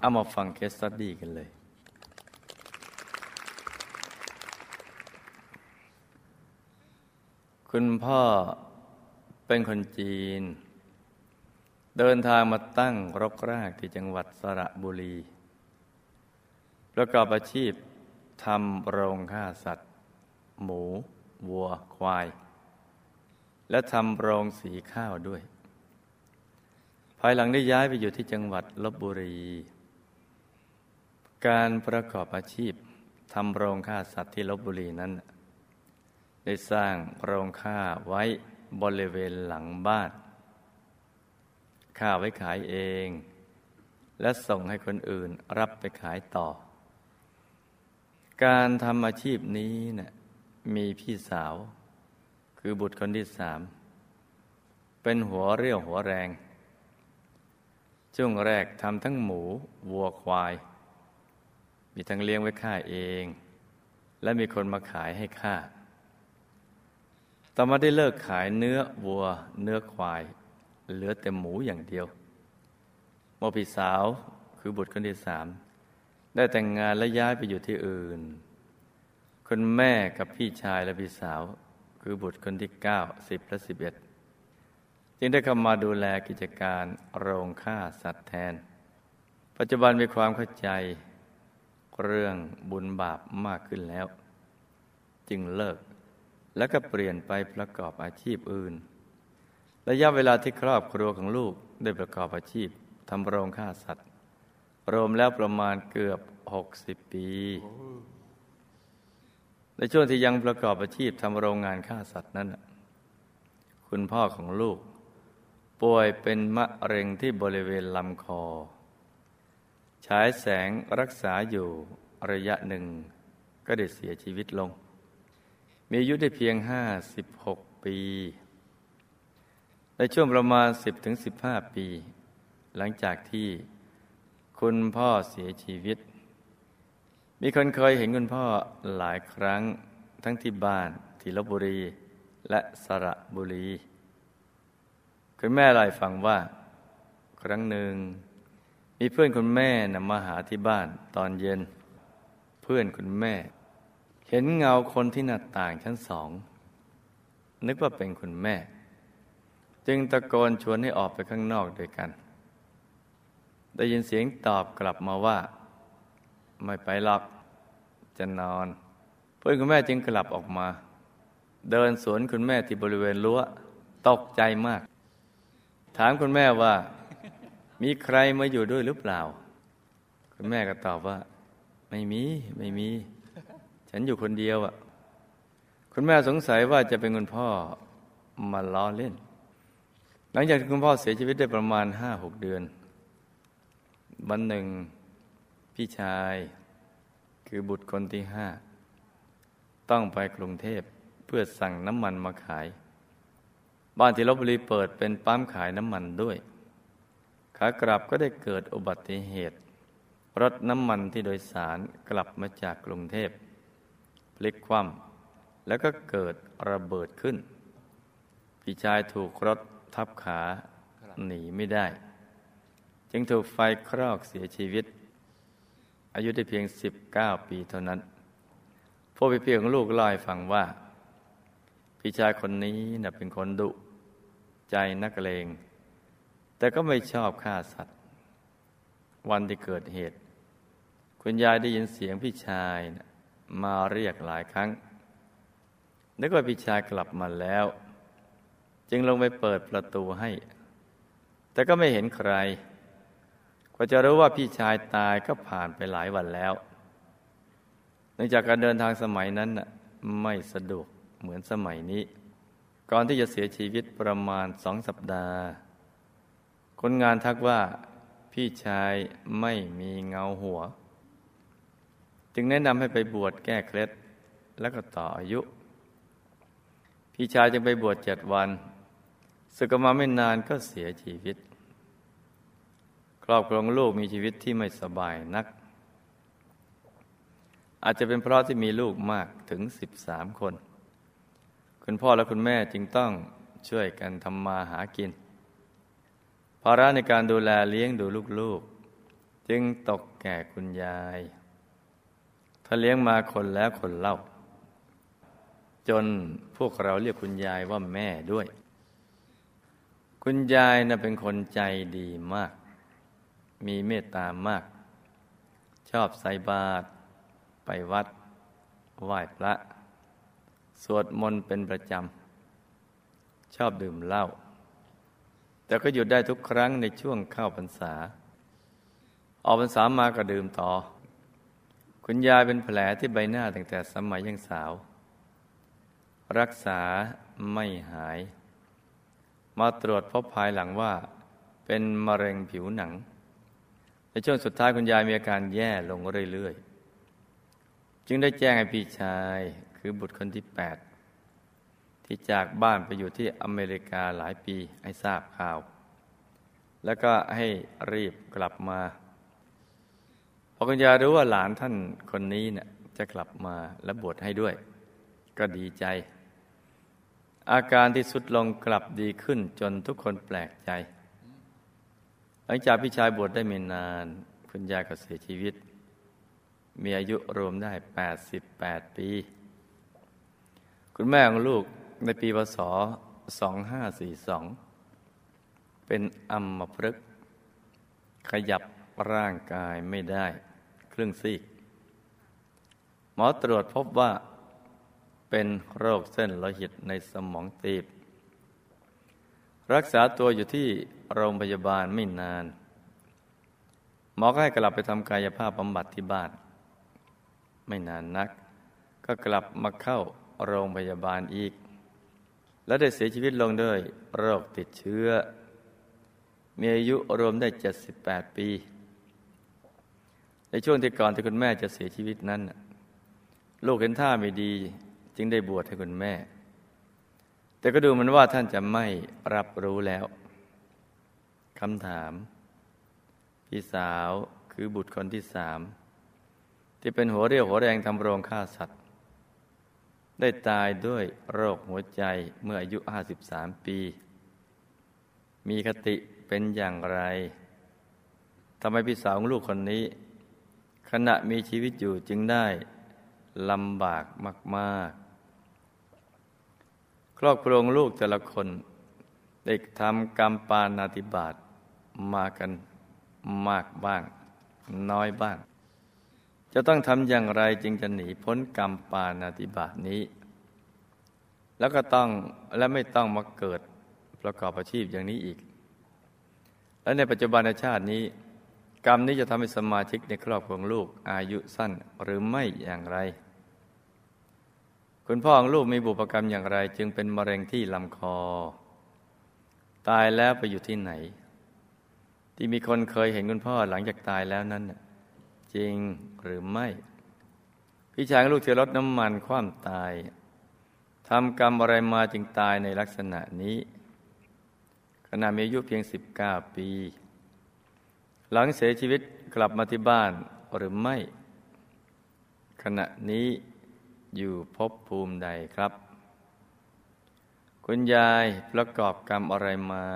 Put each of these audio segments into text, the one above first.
เอามาฟังเคสตัดดี้กันเลย คุณพ่อเป็นคนจีน เดินทางมาตั้งรกรากที่จังหวัดสระบุรี ประกอบอาชีพทำโรงฆ่าสัตว์ หมู วัว ควาย และทำโรงสีข้าวด้วย ภายหลังได้ย้ายไปอยู่ที่จังหวัดลบบุรี การประกอบอาชีพทำโรงฆ่าสัตว์ที่ลบบุรีนั้น ได้สร้างโรงฆ่าไว้บริเวณหลังบ้านฆ่าไว้ขายเอง และส่งให้คนอื่นรับไปขายต่อ การทำอาชีพนี้นะ่ะมีพี่สาว คือบุตรคนที่สาม เป็นหัวเรี่ยวหัวแรง ช่วงแรกทำทั้งหมูวัวควาย มีทั้งเลี้ยงไว้ฆ่าเอง และมีคนมาขายให้ฆ่าต่อมาได้เลิกขายเนื้อวัว เนื้อควาย เหลือแต่หมูอย่างเดียวโมพี่สาวคือบุตรคนที่สามได้แต่งงานและย้ายไปอยู่ที่อื่นคุณแม่กับพี่ชายและพี่สาว คือบุตรคนที่เก้าสิบและสิบเอ็ดจึงได้เข้ามาดูแลกิจการโรงฆ่าสัตว์แทน ปัจจุบันมีความเข้าใจ เรื่องบุญบาปมากขึ้นแล้ว จึงเลิก แล้วก็เปลี่ยนไปประกอบอาชีพอื่น ระยะเวลาที่ครอบครัวของลูกได้ประกอบอาชีพทำโรงฆ่าสัตว์ รวมแล้วประมาณเกือบหกสิบปี ในช่วงที่ยังประกอบอาชีพทำโรงงานฆ่าสัตว์นั้น คุณพ่อของลูก ป่วยเป็นมะเร็งที่บริเวณลำคอ ฉายแสงรักษาอยู่ระยะหนึ่ง ก็ได้เสียชีวิตลง มีอายุได้เพียงห้าสิบหกปี ในช่วงประมาณสิบถึงสิบห้าปี หลังจากที่คุณพ่อเสียชีวิต มีคนเคยเห็นคุณพ่อหลายครั้งทั้งที่บ้านที่ลบบุรี และสระบุรี คุณแม่เล่าฟังว่า ครั้งหนึ่ง มีเพื่อนคุณแม่นำมาหาที่บ้านตอนเย็น เพื่อนคุณแม่ เห็นเงาคนที่หน้าต่างชั้นสอง นึกว่าเป็นคุณแม่ จึงตะโกนชวนให้ออกไปข้างนอกด้วยกัน ได้ยินเสียงตอบกลับมาว่า ไม่ไปหรอกจะนอน เพื่อนคุณแม่จึงกลับออกมา เดินสวนคุณแม่ที่บริเวณรั้วตกใจมาก ถามคุณแม่ว่า มีใครมาอยู่ด้วยหรือเปล่า คุณแม่ก็ตอบว่า ไม่มี ไม่มี ฉันอยู่คนเดียวอะ คุณแม่สงสัยว่าจะเป็นคุณพ่อมาล้อเล่น หลังจากที่คุณพ่อเสียชีวิตได้ประมาณห้าหกเดือน วันหนึ่งพี่ชายคือบุตรคนที่ห้าต้องไปกรุงเทพเพื่อสั่งน้ำมันมาขาย บ้านที่ลบบุรีเปิดเป็นปั๊มขายน้ำมันด้วย ขากลับก็ได้เกิดอุบัติเหตุ รถน้ำมันที่โดยสารกลับมาจากกรุงเทพพลิกคว่ำแล้วก็เกิดระเบิดขึ้น พี่ชายถูกรถทับขาหนีไม่ได้ จึงถูกไฟครอกเสียชีวิต อายุได้เพียง 19 ปีเท่านั้นพ่อพี่เพียงลูกเล่าให้ฟังว่า พี่ชายคนนี้นะ่ะเป็นคนดุ ใจนักเลง แต่ก็ไม่ชอบฆ่าสัตว์ วันที่เกิดเหตุ คุณยายได้ยินเสียงพี่ชายนะมาเรียกหลายครั้งนึกว่าพี่ชายกลับมาแล้ว จึงลงไปเปิดประตูให้ แต่ก็ไม่เห็นใคร กว่าจะรู้ว่าพี่ชายตายก็ผ่านไปหลายวันแล้วเนื่องจากการเดินทางสมัยนั้นไม่สะดวกเหมือนสมัยนี้ ก่อนที่จะเสียชีวิตประมาณสองสัปดาห์ คนงานทักว่าพี่ชายไม่มีเงาหัว จึงแนะนำให้ไปบวชแก้เคล็ดแล้วก็ต่ออายุ พี่ชายจึงไปบวชเจ็ดวันสึกมาไม่นานก็เสียชีวิต ครอบครัวลูกมีชีวิตที่ไม่สบายนัก อาจจะเป็นเพราะที่มีลูกมากถึงสิบสามคน คุณพ่อและคุณแม่จึงต้องช่วยกันทำมาหากิน ภาระในการดูแลเลี้ยงดูลูกๆ จึงตกแก่คุณยาย ถ้าเลี้ยงมาคนแล้วคนเล่า จนพวกเราเรียกคุณยายว่าแม่ด้วย คุณยายนะ่ะเป็นคนใจดีมาก มีเมตตามาก ชอบใส่บาตรไปวัด ไหว้พระ สวดมนต์เป็นประจำ ชอบดื่มเหล้า แต่ก็หยุดได้ทุกครั้งในช่วงเข้าพรรษา ออกพรรษามาก็ดื่มต่อ คุณยายเป็นแผลที่ใบหน้าตั้งแต่สมัยยังสาว รักษาไม่หาย มาตรวจพบภายหลังว่าเป็นมะเร็งผิวหนัง ในช่วงสุดท้ายคุณยายมีอาการแย่ลงเรื่อยๆ จึงได้แจ้งให้พี่ชายคือบุตรคนที่แปด ที่จากบ้านไปอยู่ที่อเมริกาหลายปีให้ทราบข่าว แล้วก็ให้รีบกลับมาพอคุณยายรู้ว่าหลานท่านคนนี้เนี่ยจะกลับมาและบวชให้ด้วย ก็ดีใจ อาการที่สุดลงกลับดีขึ้นจนทุกคนแปลกใจ หลังจากพี่ชายบวชได้ไม่นาน คุณยายก็เสียชีวิต มีอายุรวมได้ 88 ปี คุณแม่ของลูก ในปีพศ 2542 เป็นอัมพฤกษ์ขยับร่างกายไม่ได้ ครึ่งซีก หมอตรวจพบว่าเป็นโรคเส้นโลหิตในสมองตีบ รักษาตัวอยู่ที่โรงพยาบาลไม่นาน หมอก็ให้กลับไปทำกายภาพบำบัดที่บ้าน ไม่นานนัก ก็กลับมาเข้าโรงพยาบาลอีก และได้เสียชีวิตลงด้วยโรคติดเชื้อ มีอายุรวมได้ 78 ปี ในช่วงที่ก่อนที่คุณแม่จะเสียชีวิตนั้นลูกเห็นท่าไม่ดี จึงได้บวชให้คุณแม่ แต่ก็ดูเหมือนว่าท่านจะไม่รับรู้แล้วคำถาม พี่สาวคือบุตรคนที่สามที่เป็นหัวเรียวหัวแรงทำโรงฆ่าสัตว์ ได้ตายด้วยโรคหัวใจเมื่ออายุ 53 ปี มีคติเป็นอย่างไรทำไมพี่สาวของลูกคนนี้ ขณะมีชีวิตอยู่จึงได้ลำบากมาก ๆ ครอบครัวลูกแต่ละคน เด็กทำกรรมปานาติบาตมากันมากบ้าง น้อยบ้าง จะต้องทำอย่างไรจึงจะหนีพ้นกรรมปานาติบาตนี้ แล้วก็ต้องและไม่ต้องมาเกิดประกอบอาชีพอย่างนี้อีก และในปัจจุบันชาตินี้ กรรมนี้จะทำให้สมาชิกในครอบครัวลูกอายุสั้นหรือไม่อย่างไร คุณพ่อของลูกมีบุพกรรมอย่างไร จึงเป็นมะเร็งที่ลำคอ ตายแล้วไปอยู่ที่ไหน ที่มีคนเคยเห็นคุณพ่อหลังจากตายแล้วนั้น จริงหรือไม่ พี่ชายลูกเทือรถน้ำมันคว่ำตายทำกรรมอะไรมาจึงตายในลักษณะนี้ ขณะมีอายุเพียงสิบเก้าปี หลังเสียชีวิตกลับมาที่บ้านหรือไม่ ขณะนี้อยู่พบภูมิใดครับ คุณยายประกอบกรรมอะไรมา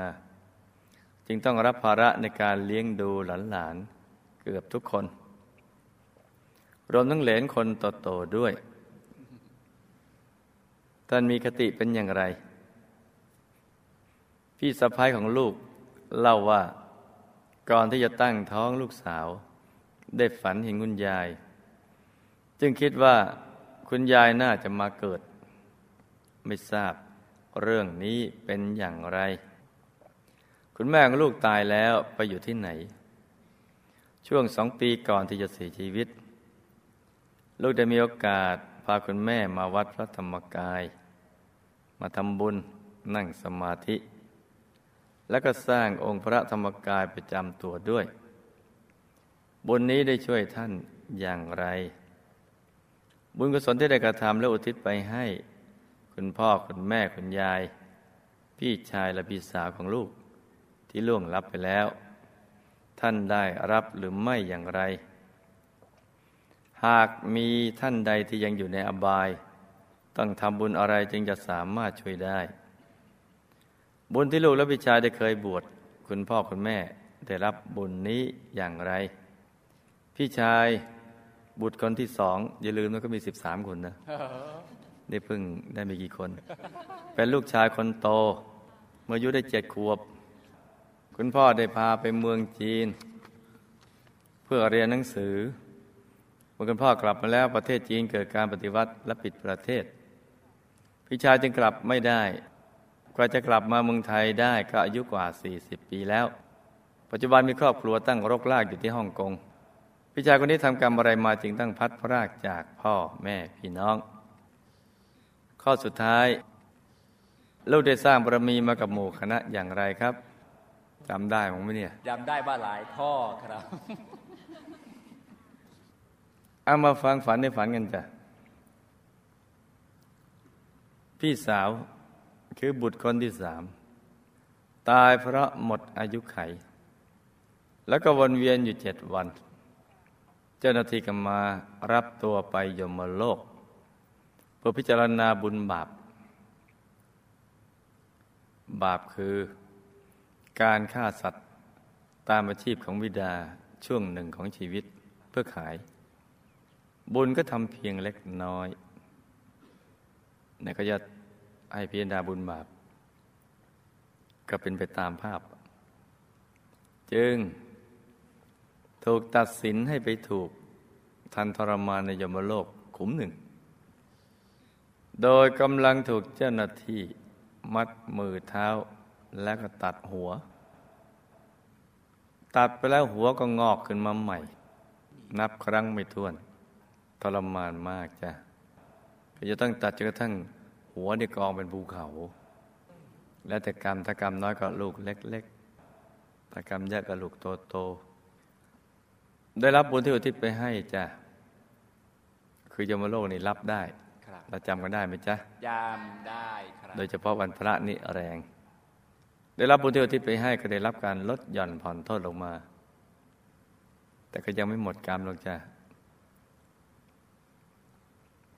จึงต้องรับภาระในการเลี้ยงดูหลานๆเกือบทุกคน รวมทั้งเหลนคนโตๆด้วย ท่านมีคติเป็นอย่างไร พี่สะพ้ายของลูกเล่าว่า ก่อนที่จะตั้งท้องลูกสาว ได้ฝันเห็นคุณยาย จึงคิดว่าคุณยายน่าจะมาเกิด ไม่ทราบเรื่องนี้เป็นอย่างไร คุณแม่ของลูกตายแล้วไปอยู่ที่ไหน ช่วงสองปีก่อนที่จะเสียชีวิต ลูกได้มีโอกาสพาคุณแม่มาวัดพระธรรมกาย มาทำบุญนั่งสมาธิ แล้วก็สร้างองค์พระธรรมกายประจำตัวด้วย บุญนี้ได้ช่วยท่านอย่างไร บุญกุศลที่ได้กระทำและอุทิศไปให้ คุณพ่อคุณแม่คุณยาย พี่ชายและพี่สาวของลูกที่ล่วงลับไปแล้ว ท่านได้รับหรือไม่อย่างไร หากมีท่านใดที่ยังอยู่ในอบาย ต้องทำบุญอะไรจึงจะสามารถช่วยได้ บุญที่ลูกและพิชายได้เคยบวชคุณพ่อคุณแม่ได้รับบุญนี้อย่างไร พี่ชายบุตรคนที่สองอย่าลืมนะก็มีสิบสามคนนะได้เพิ่งได้ไม่กี่คน เป็นลูกชายคนโต เมื่ออายุได้เจ็ดขวบ คุณพ่อได้พาไปเมืองจีน เพื่อเรียนหนังสือ เมื่อคุณพ่อกลับมาแล้วประเทศจีนเกิดการปฏิวัติและปิดประเทศ พี่ชายจึงกลับไม่ได้ กว่าจะกลับมาเมืองไทยได้ก็อายุกว่า 40 ปีแล้ว ปัจจุบันมีครอบครัวตั้งรกรากอยู่ที่ฮ่องกง พี่ชายคนนี้ทำกรรมอะไรมาจึงตั้งพัดพรากจากพ่อแม่พี่น้อง ข้อสุดท้ายลูกได้สร้างบารมีมากับหมู่คณะอย่างไรครับจำได้มั้งไหมเนี่ยจำได้ว่าหลายข้อครับ เอามาฟังฝันในฝันกันจ้ะ พี่สาวคือบุตรคนที่สาม ตายเพราะหมดอายุไข แล้วก็วนเวียนอยู่เจ็ดวัน เจ้าหน้าที่ก็มารับตัวไปยมโลก เพื่อพิจารณาบุญบาป บาปคือการฆ่าสัตว์ตามอาชีพของวิดาช่วงหนึ่งของชีวิตเพื่อขาย บุญก็ทำเพียงเล็กน้อยนี่ก็จะให้พิจารณาบุญบาปก็เป็นไปตามภาพ จึง ถูกตัดสินให้ไปถูกทันทรมานในยมโลกขุมหนึ่ง โดยกำลังถูกเจ้าหน้าที่มัดมือเท้าแล้วก็ตัดหัว ตัดไปแล้วหัวก็งอกขึ้นมาใหม่ นับครั้งไม่ถ้วน ทรมานมากจ้ะก็จะต้องตัดจนกระทั่งหัวนี่กองเป็นภูเขา แล้วแต่กรรมถ้ากรรมน้อยก็ลูกเล็กๆถ้ากรรมเยอะก็ลูกโตๆได้รับบุญที่อุทิศไปให้จ้ะคือยมโลกนี่รับได้ครับเราจำกันได้ไหมจ๊ะจำได้ครับโดยเฉพาะวันพระนี่แรง ได้รับบุญที่อุทิศไปให้ก็ได้รับการลดหย่อนผ่อนโทษลงมา แต่ก็ยังไม่หมดกรรมหรอกจ้ะ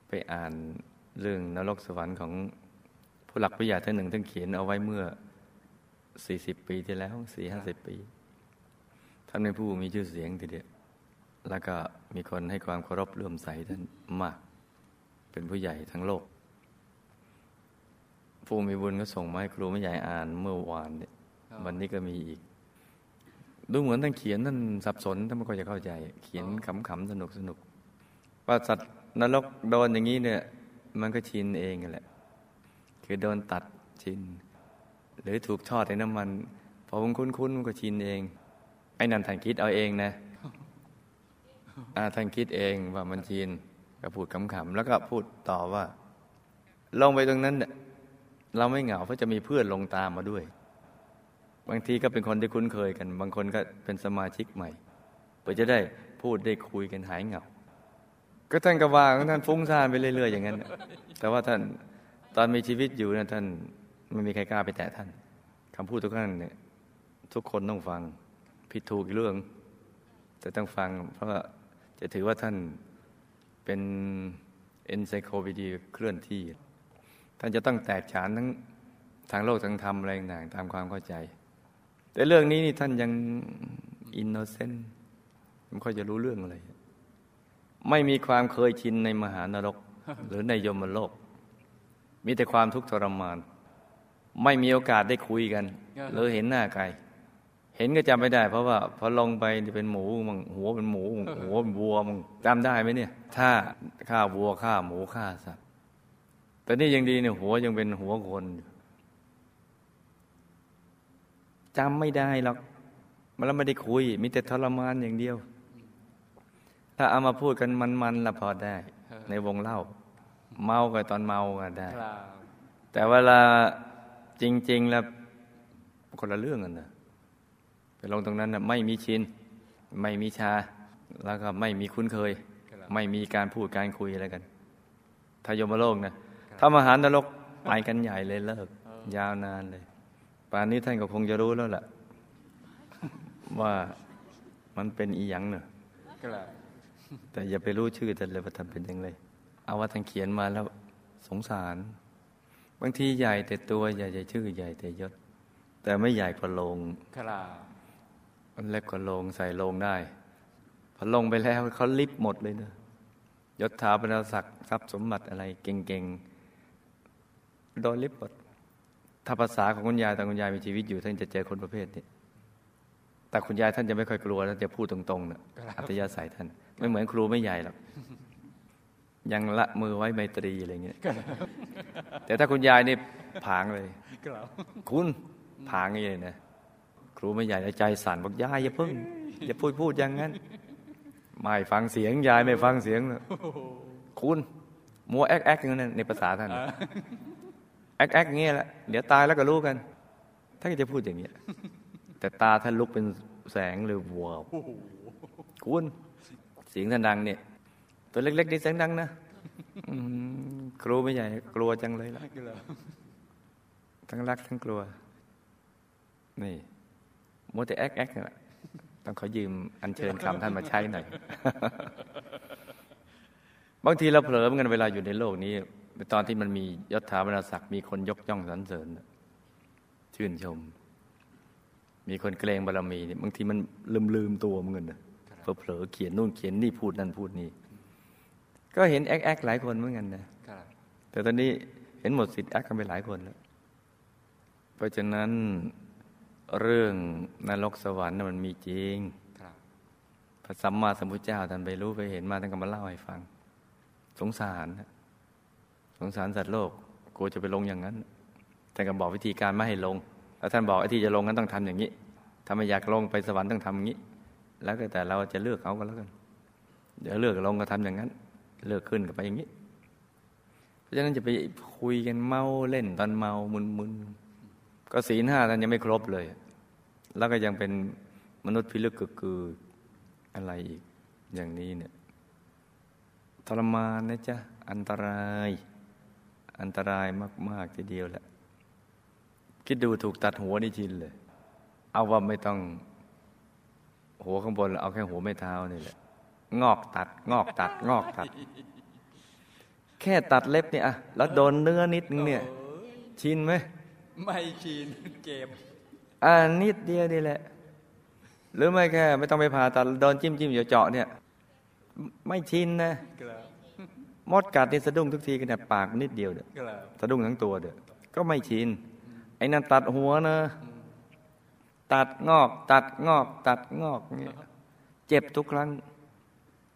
ไปอ่านเรื่องนรกสวรรค์ของผู้หลักผู้ใหญ่ท่านหนึ่งท่านเขียนเอาไว้เมื่อ40ปีที่แล้ว4-50ปี ท่านเป็นผู้มีชื่อเสียงทีเดียวแล้วก็มีคนให้ความเคารพเลื่อมใสท่านมาก เป็นผู้ใหญ่ทั้งโลก ผู้มีบุญก็ส่งมาให้ครูไม่ใหญ่อ่านเมื่อวานเนี่ยครับวันนี้ก็มีอีก ดูเหมือนท่านเขียนท่านสับสนท่านไม่ค่อยจะเข้าใจ เขียนขำๆสนุกสนุกๆ ว่าสัตว์นรกโดนอย่างนี้เนี่ย มันก็ชินเองนั่นแหละ คือโดนตัดชิน หรือถูกทอดในน้ำมัน พอมันคุ้นๆมันก็ชินเอง ไอ้นั่นท่านคิดเอาเองนะอ่าท่านคิดเองว่ามันชินก็พูดขำๆแล้วก็พูดต่อว่า ลงไปตรงนั้นเนี่ยเราไม่เหงาเพราะจะมีเพื่อนลงตามมาด้วย บางทีก็เป็นคนที่คุ้นเคยกัน บางคนก็เป็นสมาชิกใหม่เพื่อจะได้พูดได้คุยกันหายเหงา ก็ท่านก็ว่าของท่านฟุ้งซ่านไปเรื่อย ๆ อย่างนั้นแต่ว่าท่านตอนมีชีวิตอยู่นะท่านไม่มีใครกล้าไปแตะท่านคำพูดทุกท่านเนี่ยทุกคนต้องฟังผิดถูกเรื่อง แต่ต้องฟัง เพราะว่าจะถือว่าท่านเป็นเอนไซโควิดีเคลื่อนที่ ท่านจะต้องแตกฉานทั้งทางโลกทางธรรมอะไรต่างๆตามความเข้าใจ แต่เรื่องนี้นี่ท่านยังอินโนเซนต์ไม่ค่อยจะรู้เรื่องอะไร ไม่มีความเคยชินในมหานรก หรือในยมโลก มีแต่ความทุกข์ทรมาน ไม่มีโอกาสได้คุยกัน หรือเห็นหน้าใครเห็นก็จำไม่ได้ เพราะว่าพอลงไปนี่เป็นหมูมังหัวเป็นหมูมั่งหัวเป็นวัวมังจำได้ไหมเนี่ย ถ้าฆ่าวัวฆ่าหมูฆ่าสัตว์แต่นี่ยังดีเนี่ยหัวยังเป็นหัวคนอยู่จำไม่ได้หรอกมันแล้วไม่ได้คุย มีแต่ทรมานอย่างเดียว ถ้าเอามาพูดกันมันๆละพอได้ ในวงเล่า เมาก็ตอนเมาก็ได้ครับแต่เวลาจริง ๆ แล้วคนละเรื่องกันนะไปลงตรงนั้นนะไม่มีชิน ไม่มีชา แล้วก็ไม่มีคุ้นเคยครับไม่มีการพูดการคุยอะไรกันถ้ายมโลกนะถ้ามหานรกไปกันใหญ่เลยเลิก ยาวนานเลย ป่านนี้ท่านก็คงจะรู้แล้วล่ะ ว่ามันเป็นอีหยังเนอะครับ แต่อย่าไปรู้ชื่อท่านเลยว่าท่านเป็นยังไงเอาว่าท่านเขียนมาแล้วสงสาร บางทีใหญ่แต่ตัวใหญ่แต่ชื่อใหญ่แต่ยศ แต่ไม่ใหญ่กว่าโลงครับมันเล็กกว่าโลงใส่โลงได้พอลงไปแล้วเขาลิบหมดเลยเนอะยศถาบรรดาศักดิ์ทรัพย์สมบัติอะไรเก่งๆโดนลิบหมดถ้าภาษาของคุณยายตอนคุณยายมีชีวิตอยู่ท่านจะเจอคนประเภทนี้แต่คุณยายท่านจะไม่ค่อยกลัวท่านจะพูดตรงๆนะอัตยาศัยท่าน ไม่เหมือนครูไม่ใหญ่หรอกยังละมือไว้ไมตรีอะไรเงี้ยแต่ถ้าคุณยายนี่ผางเลยครับคุณผางอย่างนี้เลยนะครูไม่ใหญ่ใจสั่นบอกยายอย่าเพิ่งอย่าพูดพูดอย่างนั้นไม่ฟังเสียงยายไม่ฟังเสียงเลยคุณมัวแอ๊กแอ๊กอย่างนั้นในภาษาท่านแอ๊กแอ๊กอย่างเงี้ยแหละเดี๋ยวตายแล้วก็รู้กันท่านก็จะพูดอย่างเงี้ยแต่ตาท่านลุกเป็นแสงเลยวัวบคุณเสียงท่านดังเนี่ย ตัวเล็ก ๆ นี่เสียงดังนะอื้อหือครูไม่ใหญ่กลัวจังเลยล่ะทั้งรักทั้งกลัว นี่มัวแต่แอ๊กแอ๊กนี่แหละต้องขอยืมอัญเชิญคำท่านมาใช้หน่อย บางทีเราเผลอเหมือนกันเวลาอยู่ในโลกนี้ตอนที่มันมียศถาบรรดาศักดิ์มีคนยกย่องสรรเสริญชื่นชม มีคนเกรงบารมีเนี่ยบางทีมันลืมลืมๆตัวเหมือนกันนะ เผลอๆเขียนนู่นเขียนนี่พูดนั่นพูดนี่ ก็เห็นแอ๊กแอ๊กหลายคนเหมือนกันนะครับแต่ตอนนี้เห็นหมดสิทธิ์แอคกันไปหลายคนแล้ว เพราะฉะนั้นเรื่องนรกสวรรค์น่ะมันมีจริงครับพระสัมมาสัมพุทธเจ้าท่านไปรู้ไปเห็นมาท่านก็มาเล่าให้ฟัง สงสารนะสงสารสัตว์โลกกลัวจะไปลงอย่างนั้นท่านก็บอกวิธีการไม่ให้ลง แล้วท่านบอกไอ้ที่จะลงนั้นต้องทำอย่างนี้ถ้าไม่อยากลงไปสวรรค์ต้องทำอย่างนี้ แล้วแต่เราจะเลือกเขาก็แล้วกันเดี๋ยวเลือกลงก็ทำอย่างนั้น เลือกขึ้นก็ไปอย่างนี้ เพราะฉะนั้นจะไปคุยกันเมาเล่นตอนเมามึนๆก็ศีลห้าท่านยังไม่ครบเลย แล้วก็ยังเป็นมนุษย์พิลึกกืออะไรอีก อย่างนี้เนี่ยทรมานนะจ๊ะ อันตราย อันตรายมาก ๆ ทีเดียวแหละ คิดดูถูกตัดหัวนี่ชินเลย เอาว่าไม่ต้อง หัวข้างบนเอาแค่หัวไม่เท้านี่แหละ งอกตัด งอกตัด งอกตัด แค่ตัดเล็บเนี่ยอะแล้วโดนเนื้อนิดนึงเนี่ย ชินไหมไม่ชินเจ็บอ่านิดเดียวนี่แหละ หรือไม่แค่ ไม่ต้องไปผ่าตัดโดนจิ้มจิ้มเจาะๆเนี่ย ไม่ชินนะครับมดกัดนี่สะดุ้งทุกทีขนาดปากนิดเดียวเด้อครับสะดุ้งทั้งตัวเด้อก็ไม่ชินไอ้นั่นตัดหัวนะ ตัดงอก ตัดงอก ตัดงอกเนี่ยเจ็บทุกครั้ง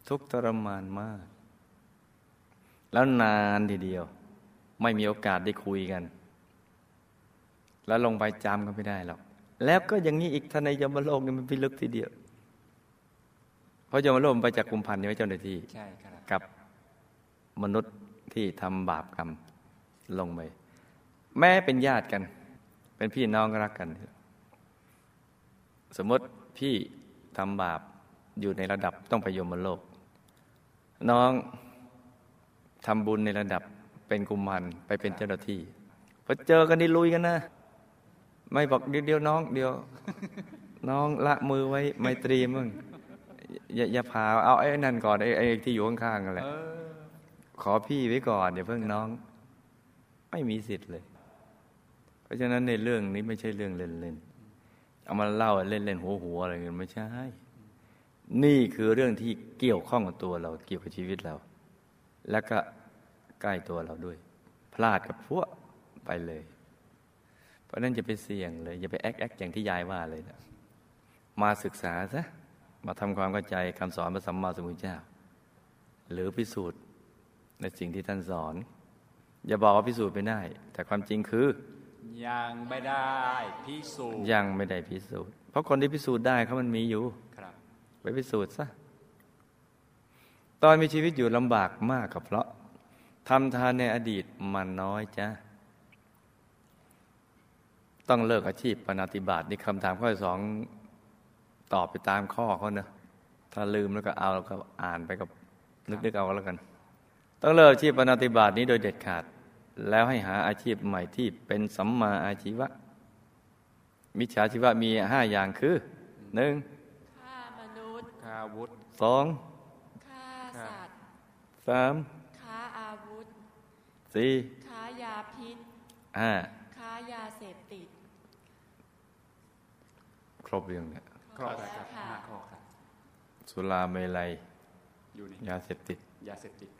ทุกข์ทรมานมาก แล้วนานทีเดียว ไม่มีโอกาสได้คุยกัน แล้วลงไปจำก็ไม่ได้หรอกแล้วก็อย่างนี้อีกท่านในยมโลกนี่มันพิลึกทีเดียว เพราะยมโลกมันไปจากกุมพันธ์นี่ไว้เจ้าหน้าที่ใช่ครับกับมนุษย์ที่ทำบาปกรรมลงไปแม้เป็นญาติกัน เป็นพี่น้องรักกัน สมมติพี่ทำบาปอยู่ในระดับต้องไปยมโลก น้องทำบุญในระดับเป็นกุมารไปเป็นเจ้าหน้าที่พอเจอกันนี่ลุยกันนะ ไม่บอกเดียวเดียวน้อง เดียว น้องละมือไว้ไมตรีมึงอย่าอย่าพาเอาไอ้นั่นก่อนไอ้ไอ้ที่อยู่ข้างๆกันแหละขอพี่ไว้ก่อนอย่าเพิ่งน้อง ไม่มีสิทธิ์เลย เพราะฉะนั้นในเรื่องนี้ไม่ใช่เรื่องเล่นๆ เอามาเล่าเล่นๆหัวๆอะไรเงี้ยไม่ใช่ นี่คือเรื่องที่เกี่ยวข้องกับตัวเราเกี่ยวกับชีวิตเรา แล้วก็ใกล้ตัวเราด้วย พลาดกับพวกไปเลย เพราะนั้นจะไปเสี่ยงเลย อย่าไปแอคแอคอย่างที่ยายว่าเลยนะมาศึกษาซะมาทำความเข้าใจคำสอนพระสัมมาสัมพุทธเจ้า หรือพิสูจน์ในสิ่งที่ท่านสอน อย่าบอกว่าพิสูจน์ไม่ได้ แต่ความจริงคือ ยังไม่ได้พิสูจน์ยังไม่ได้พิสูจน์ เพราะคนที่พิสูจน์ได้เขามันมีอยู่ครับ ไปพิสูจน์ซะตอนมีชีวิตอยู่ลำบากมากกับเพราะทำทานในอดีตมันน้อยจ้ะต้องเลิกอาชีพปฏิบัตินี่คำถามข้อที่สองตอบไปตามข้อเขาเนอะถ้าลืมแล้วก็เอาแล้วก็อ่านไปกับนึกๆเอาก็แล้วกัน ต้องเลิกอาชีพปฏิบัตินี้โดยเด็ดขาด แล้วให้หาอาชีพใหม่ที่เป็นสัมมาอาชีวะ มิจฉาชีวะมีห้าอย่างคือหนึ่งฆ่ามนุษย์คาวุธสองฆ่าสัตว์สามค้าอาวุธสี่ค้ายาพิษห้าค้ายาเสพติด ครบเรื่องเนี่ยครอบแล้วครับค่ะห้าข้อครับสุราเมลัยอยู่ในยาเสพติดยาเสพติด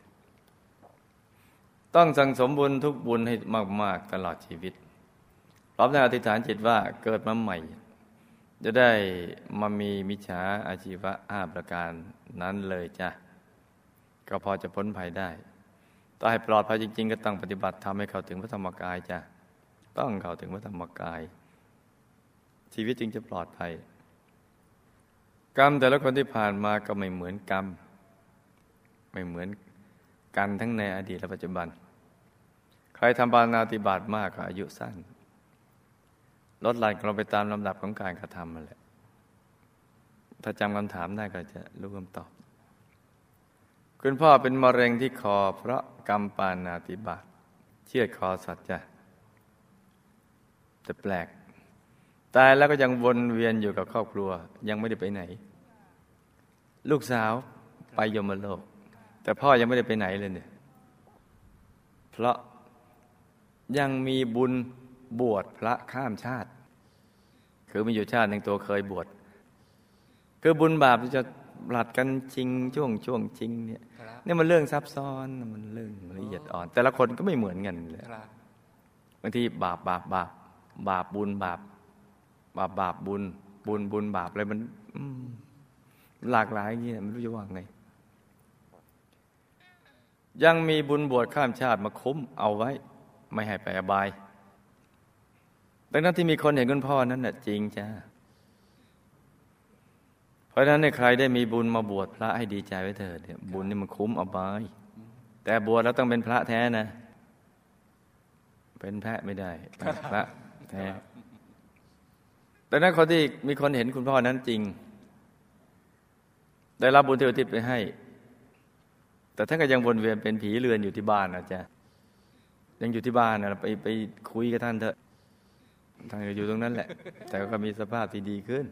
ครับ ต้องสั่งสมบุญทุกบุญให้มาก ๆ ตลอดชีวิตพร้อมในอธิษฐานจิตว่าเกิดมาใหม่ จะได้มามีมิจฉาอาชีวะห้าประการนั้นเลยจ้ะ ก็พอจะพ้นภัยได้ต่อให้ปลอดภัยจริง ๆ ก็ต้องปฏิบัติทำให้เข้าถึงพระธรรมกายจ้ะ ต้องเข้าถึงพระธรรมกาย ชีวิตจึงจะปลอดภัย กรรมแต่ละคนที่ผ่านมาก็ไม่เหมือนกรรม ไม่เหมือน กันทั้งในอดีตและปัจจุบัน ใครทำบานาติบาตมากก็อายุสั้น ลดหลั่นลงไปตามลำดับของการกระทำมาแหละ ถ้าจำคำถามได้ก็จะรู้คำตอบ คุณพ่อเป็นมะเร็งที่คอเพราะกรรมปานาติบาตเชือดคอสัตว์จ้ะแต่แปลกตายแล้วก็ยังวนเวียนอยู่กับครอบครัว ยังไม่ได้ไปไหน ลูกสาวไปยมโลก แต่พ่อยังไม่ได้ไปไหนเลยเนี่ย เพราะยังมีบุญบวชพระข้ามชาติ คือมีอยู่ชาติหนึ่งตัวเคยบวช คือบุญบาปที่จะหลัดกันจริงช่วงช่วงจริงเนี่ยครับเนี่ยมันเรื่องซับซ้อนมันเรื่องละเอียดอ่อน แต่ละคนก็ไม่เหมือนกันเลยครับบางทีบาปบาปบาปบาปบุญบาปบาปบาปบุญ บุญบุญบาปอะไรมันอืมหลากหลายอย่างนี้ไม่รู้จะว่าไง ยังมีบุญบวชข้ามชาติมาคุ้มเอาไว้ ไม่ให้ไปอบาย ดังนั้นที่มีคนเห็นคุณพ่อนั้นน่ะจริงจ้าเพราะฉะนั้นในใครได้มีบุญมาบวชพระให้ดีใจไว้เถิดเนี่ยบุญนี่มันคุ้มอบาย แต่บวชแล้วต้องเป็นพระแท้นะ เป็นแพะไม่ได้พระแท้ดังนั้นคนที่มีคนเห็นคุณพ่อนั้นจริง ได้รับบุญที่อุทิศไปให้ แต่ท่านก็ยังวนเวียนเป็นผีเรือนอยู่ที่บ้านนะจ๊ะยังอยู่ที่บ้านนะไปไปคุยกับท่านเถอะท่านก็อยู่ตรงนั้นแหละ แต่ก็มีสภาพที่ดีขึ้น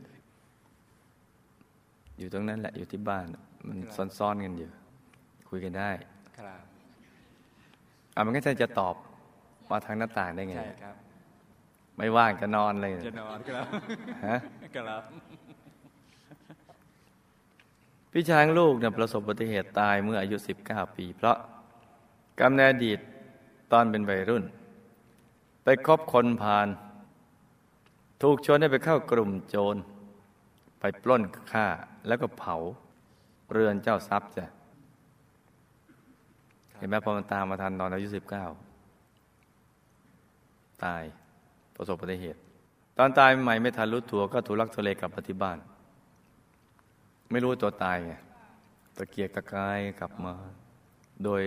อยู่ตรงนั้นแหละ อยู่ที่บ้าน มันซ่อนๆกันอยู่ คุยกันได้ครับอะมันก็จะจะตอบมาทางหน้าต่างได้ไงใช่ครับ ไม่ว่างจะนอนเลยจะนอนครับฮะครับ พี่ชายของลูกเนี่ยประสบอุบัติเหตุตายเมื่ออายุ 19 ปี เพราะกรรมในอดีตตอนเป็นวัยรุ่น ไปคบคนพาลถูกชวนให้ไปเข้ากลุ่มโจร ไปปล้นฆ่าแล้วก็เผาเรือนเจ้าทรัพย์จ้ะเห็นไหมพอมันตามมาทันตอนอายุ19ตายประสบอุบัติเหตุ ตอนตายใหม่ไม่ทันรู้ตัวก็ถูกลักทุเลกลับมาที่บ้าน ไม่รู้ตัวตายไงตะเกียกตะกายกลับมา โดย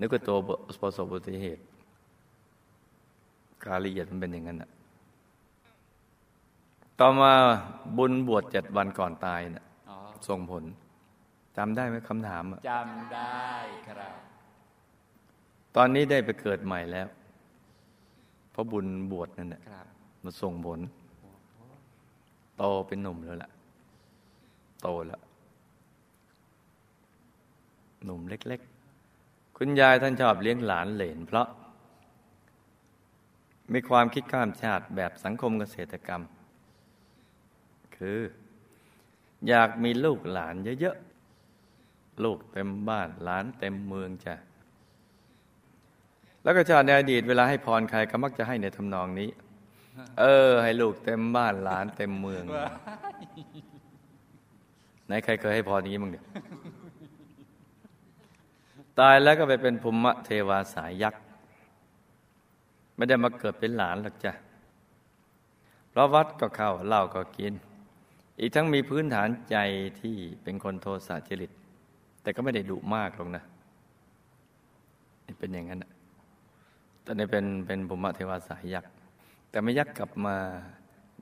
นึกว่าตัวประสบอุบัติเหตุการละเอียดมันเป็นอย่างนั้นน่ะต่อมาบุญบวชเจ็ดวันก่อนตายน่ะอ๋อส่งผลจำได้ไหมคำถามอะจำได้ครับ ตอนนี้ได้ไปเกิดใหม่แล้ว เพราะบุญบวชนั่นแหละครับมันส่งผลโตเป็นหนุ่มแล้วล่ะ โตแล้ว หนุ่มเล็ก ๆ คุณยายท่านชอบเลี้ยงหลานเหลนเพราะ มีความคิดข้ามชาติแบบสังคมเกษตรกรรม คือ อยากมีลูกหลานเยอะๆ ลูกเต็มบ้านหลานเต็มเมืองจ้ะแล้วก็ชาติในอดีตเวลาให้พรใครก็มักจะให้ในทำนองนี้ เออ ให้ลูกเต็มบ้านหลานเต็มเมือง ไหนใครเคยให้พรอย่างนี้บ้งเดี๋ยตายแล้วก็ไปเป็นภูมิเทวาสายยักษ์ ไม่ได้มาเกิดเป็นหลานหรอกจ้ะเพราะวัดก็เข้าเหล้าก็กิน อีกทั้งมีพื้นฐานใจที่เป็นคนโทสะจริต แต่ก็ไม่ได้ดุมากหรอกนะเป็นอย่างนั้นน่ะตอนนี้เป็นเป็นภูมิเทวาสายยักษ์ แต่ไม่ยักษ์กลับมา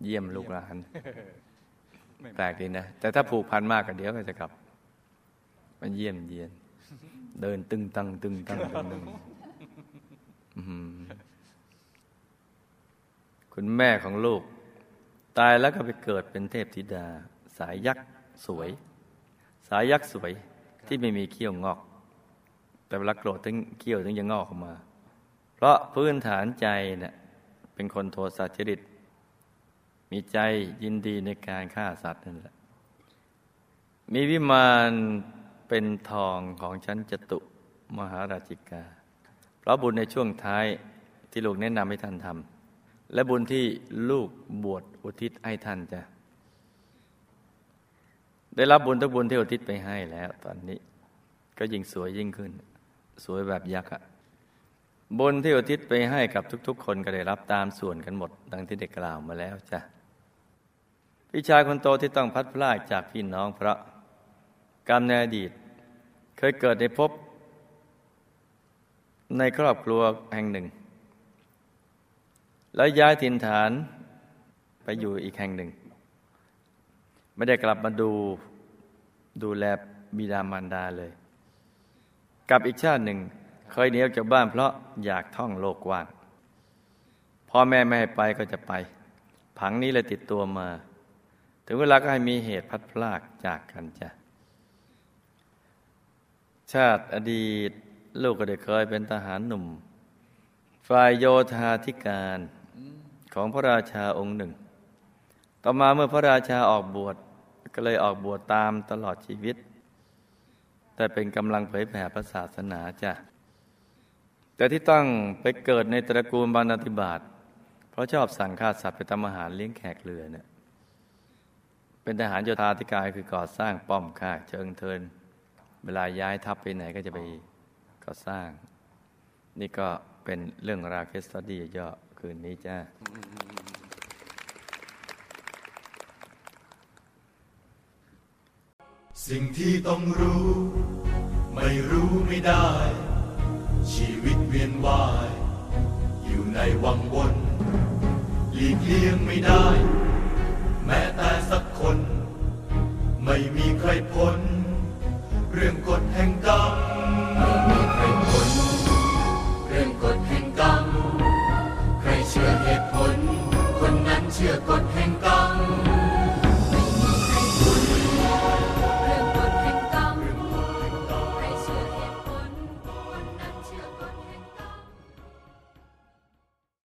เยี่ยมลูกหลาน แปลกดีนะ แต่ถ้าผูกพันมากก็เดี๋ยวก็จะกลับมาเยี่ยมเยียน เดินตึงตังตึงตังตึงตังคุณแม่ของลูก ตายแล้วก็ไปเกิดเป็นเทพธิดา สายยักษ์สวย สายยักษ์สวยที่ไม่มีเขี้ยวงอก แต่เวลาโกรธถึงเขี้ยวถึงจะงอกออกมา เพราะพื้นฐานใจเนะ่ยเป็นคนโทสะจริต มีใจยินดีในการฆ่าสัตว์นั่นแหละ มีวิมานเป็นทองของชั้นจตุมหาราชิกา เพราะบุญในช่วงท้ายที่ลูกแนะนำให้ท่านทำและบุญที่ลูกบวชอุทิศให้ท่านจะได้รับบุญทุกบุญที่อุทิศไปให้แล้ว ตอนนี้ ก็ยิ่งสวยยิ่งขึ้น สวยแบบยักษ์อะบุญที่อุทิศไปให้กับทุก ๆ คนก็ได้รับตามส่วนกันหมด ดังที่ได้กล่าวมาแล้วจ้ะ พี่ชายคนโตที่ต้องพัดพลากจากพี่น้องเพราะกรรมในอดีต เคยเกิดในภพในครอบครัวแห่งหนึ่ง แล้วย้ายถิ่นฐานไปอยู่อีกแห่งหนึ่ง ไม่ได้กลับมาดูดูแลบิดามารดาเลย กับอีกชาติหนึ่ง เคยหนีออกจากบ้านเพราะอยากท่องโลกกว้างพ่อแม่ไม่ให้ไปก็จะไป ผังนี้เลยติดตัวมา ถึงเวลาก็ให้มีเหตุพัดพลากจากกันจ้ะ ชาติอดีต ลูกก็ได้เคยเป็นทหารหนุ่ม ฝ่ายโยธาธิการของพระราชาองค์หนึ่ง ต่อมาเมื่อพระราชาออกบวชก็เลยออกบวชตามตลอดชีวิต แต่เป็นกำลังเผยแผ่พระศาสนาจ้ะ แต่ที่ต้องไปเกิดในตระกูลบรรณาธิบาตเพราะชอบสั่งฆ่าสัตว์ไปทำอาหารเลี้ยงแขกเรือเนี่ย เป็นทหารโยธาธิการคือก่อสร้างป้อมค่ายเชิงเทิน เวลาย้ายทัพไปไหนก็จะไปก่อสร้าง นี่ก็เป็นเรื่องราวเคสตดี้ย่อคืนนี้จ้าสิ่งที่ต้องรู้ ไม่รู้ไม่ได้ ชีวิตเวียนว่าย อยู่ในวังวน หลีกเลี่ยงไม่ได้ แม้แต่ ไม่มีใครพ้น เรื่องกฎแห่งกรรม ไม่มีใครพ้น เรื่องกฎแห่งกรรม ใครเชื่อเหตุผล คนนั้นเชื่อกฎแห่งกรรม